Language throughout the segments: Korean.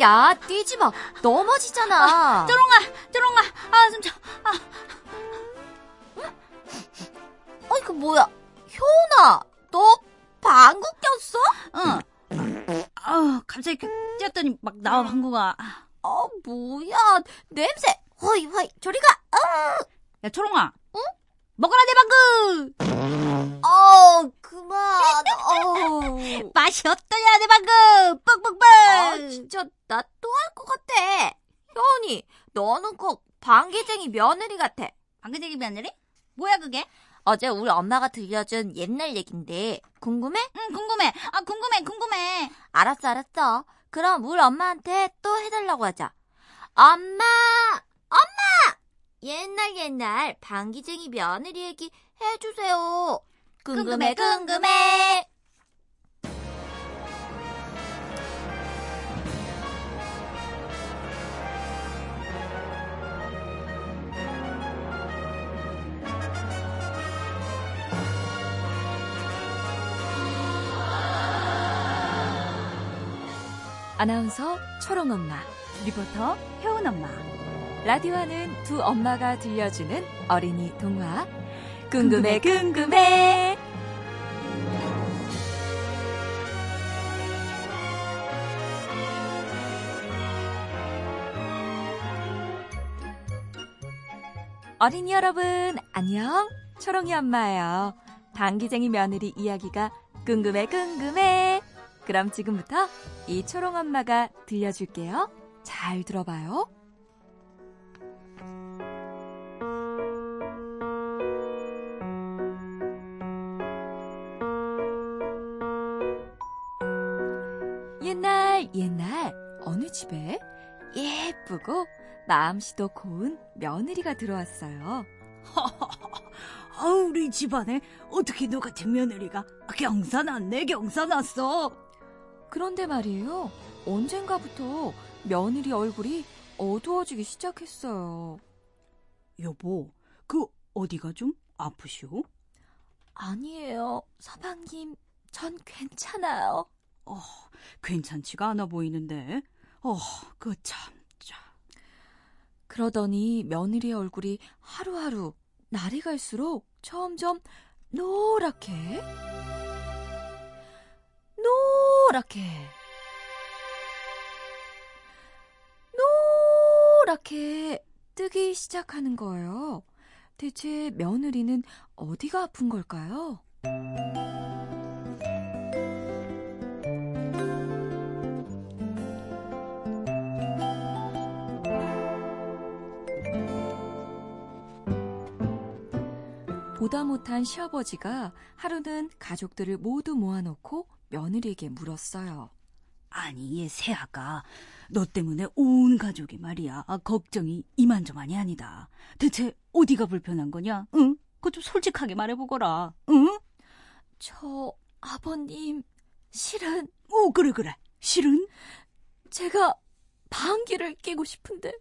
야, 뛰지 마. 넘어지잖아. 쪼롱아, 쪼롱아, 아, 숨 차. 아. 어이, 그 뭐야. 효은아, 너 방구 꼈어? 응. 아, 갑자기 뛰었더니 막 나와 방구가. 어, 뭐야. 냄새. 허이, 허이. 저리 가. 어. 야, 초롱아. 응? 먹어라, 내 방구! 어, 그만. 어. 맛이 어떠냐, 내 방구! 뻑뻑뻑! 아, 진짜, 나 또 할 것 같아. 효은이, 너는 꼭 방귀쟁이 며느리 같아. 방귀쟁이 며느리? 뭐야, 그게? 어제 우리 엄마가 들려준 옛날 얘긴데, 궁금해? 응, 궁금해. 아, 궁금해, 궁금해. 알았어, 알았어. 그럼 우리 엄마한테 또 해달라고 하자. 엄마! 엄마! 옛날 옛날 방귀쟁이 며느리 얘기 해주세요. 궁금해, 궁금해. 아나운서 초롱엄마, 리포터 효은엄마. 라디오하는 두 엄마가 들려주는 어린이 동화. 궁금해, 궁금해. 어린이 여러분, 안녕. 초롱이 엄마예요. 방귀쟁이 며느리 이야기가 궁금해, 궁금해. 그럼 지금부터 이 초롱 엄마가 들려줄게요. 잘 들어봐요. 옛날 어느 집에 예쁘고 마음씨도 고운 며느리가 들어왔어요. 아, 우리 집안에 어떻게 너 같은 며느리가 경사났네, 경사났어. 그런데 말이에요. 언젠가부터 며느리 얼굴이 어두워지기 시작했어요. 여보, 그 어디가 좀 아프시오? 아니에요. 서방님, 전 괜찮아요. 어, 괜찮지가 않아 보이는데. 어, 그 참, 참. 그러더니 며느리의 얼굴이 하루하루 날이 갈수록 점점 노랗게 노랗게 노랗게 뜨기 시작하는 거예요. 대체 며느리는 어디가 아픈 걸까요? 보다 못한 시아버지가 하루는 가족들을 모두 모아놓고 며느리에게 물었어요. 아니, 얘 새아가 너 때문에 온 가족이 말이야. 아, 걱정이 이만저만이 아니다. 대체 어디가 불편한 거냐? 응? 그거 좀 솔직하게 말해보거라. 응? 저 아버님 실은 오, 그래, 그래. 실은? 제가 방귀를 뀌고 싶은데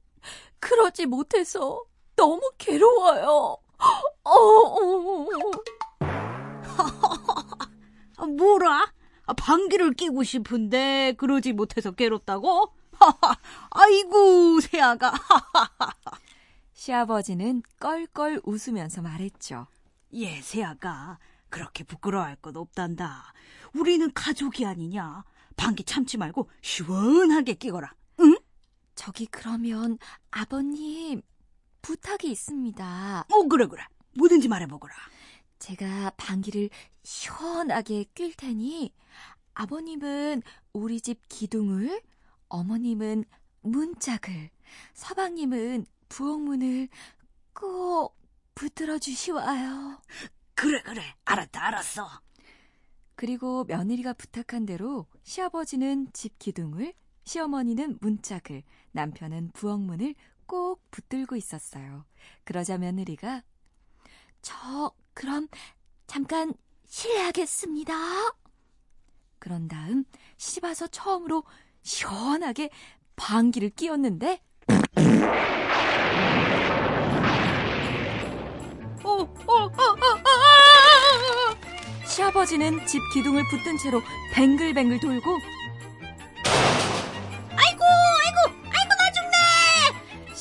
그러지 못해서 너무 괴로워요. 어, 어, 아, 뭐라? 아, 방귀를 끼고 싶은데 그러지 못해서 괴롭다고? 아이고, 새아가. 시아버지는 껄껄 웃으면서 말했죠. 예, 새아가 그렇게 부끄러워할 것 없단다. 우리는 가족이 아니냐. 방귀 참지 말고 시원하게 끼거라. 응? 저기 그러면 아버님 부탁이 있습니다. 어, 그래, 그래. 뭐든지 말해보거라. 제가 방귀를 시원하게 낄 테니 아버님은 우리 집 기둥을, 어머님은 문짝을, 서방님은 부엌문을 꼭 붙들어 주시와요. 그래, 그래. 알았다, 알았어. 그리고 며느리가 부탁한 대로 시아버지는 집 기둥을, 시어머니는 문짝을, 남편은 부엌문을 꼭 붙들고 있었어요. 그러자 며느리가 저 그럼 잠깐 실례하겠습니다. 그런 다음 씹어서 처음으로 시원하게 방귀를 끼웠는데 어, 어, 어, 어, 아! 시아버지는 집 기둥을 붙든 채로 뱅글뱅글 돌고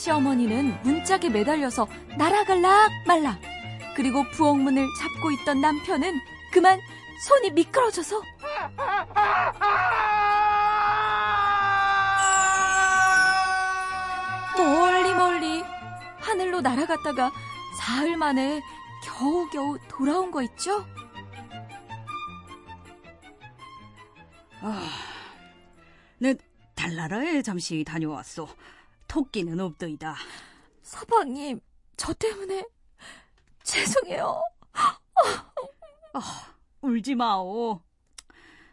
시어머니는 문짝에 매달려서 날아갈락 말락. 그리고 부엌문을 잡고 있던 남편은 그만 손이 미끄러져서 멀리 멀리 하늘로 날아갔다가 사흘 만에 겨우겨우 돌아온 거 있죠? 아, 내 달나라에 잠시 다녀왔소. 토끼는 없더이다. 서방님, 저 때문에 죄송해요. 아, 울지 마오.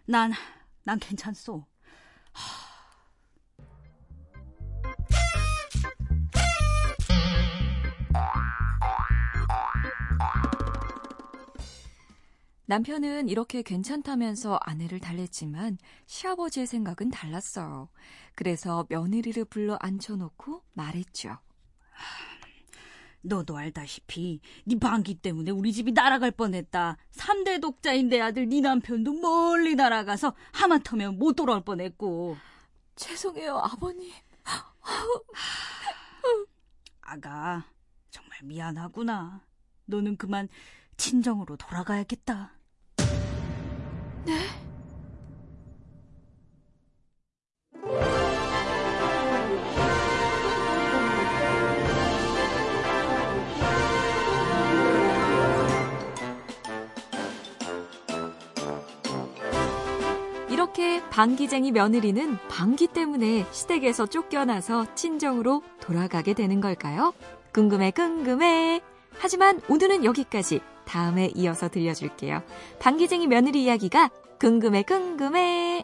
난, 난 괜찮소. 남편은 이렇게 괜찮다면서 아내를 달랬지만 시아버지의 생각은 달랐어요. 그래서 며느리를 불러 앉혀놓고 말했죠. 너도 알다시피 네 방귀 때문에 우리 집이 날아갈 뻔했다. 3대 독자인 내 아들 네 남편도 멀리 날아가서 하마터면 못 돌아올 뻔했고. 죄송해요, 아버님. 아가, 정말 미안하구나. 너는 그만 친정으로 돌아가야겠다. 네? 이렇게 방귀쟁이 며느리는 방귀 때문에 시댁에서 쫓겨나서 친정으로 돌아가게 되는 걸까요? 궁금해, 궁금해. 하지만 오늘은 여기까지. 다음에 이어서 들려줄게요. 방귀쟁이 며느리 이야기가 궁금해, 궁금해.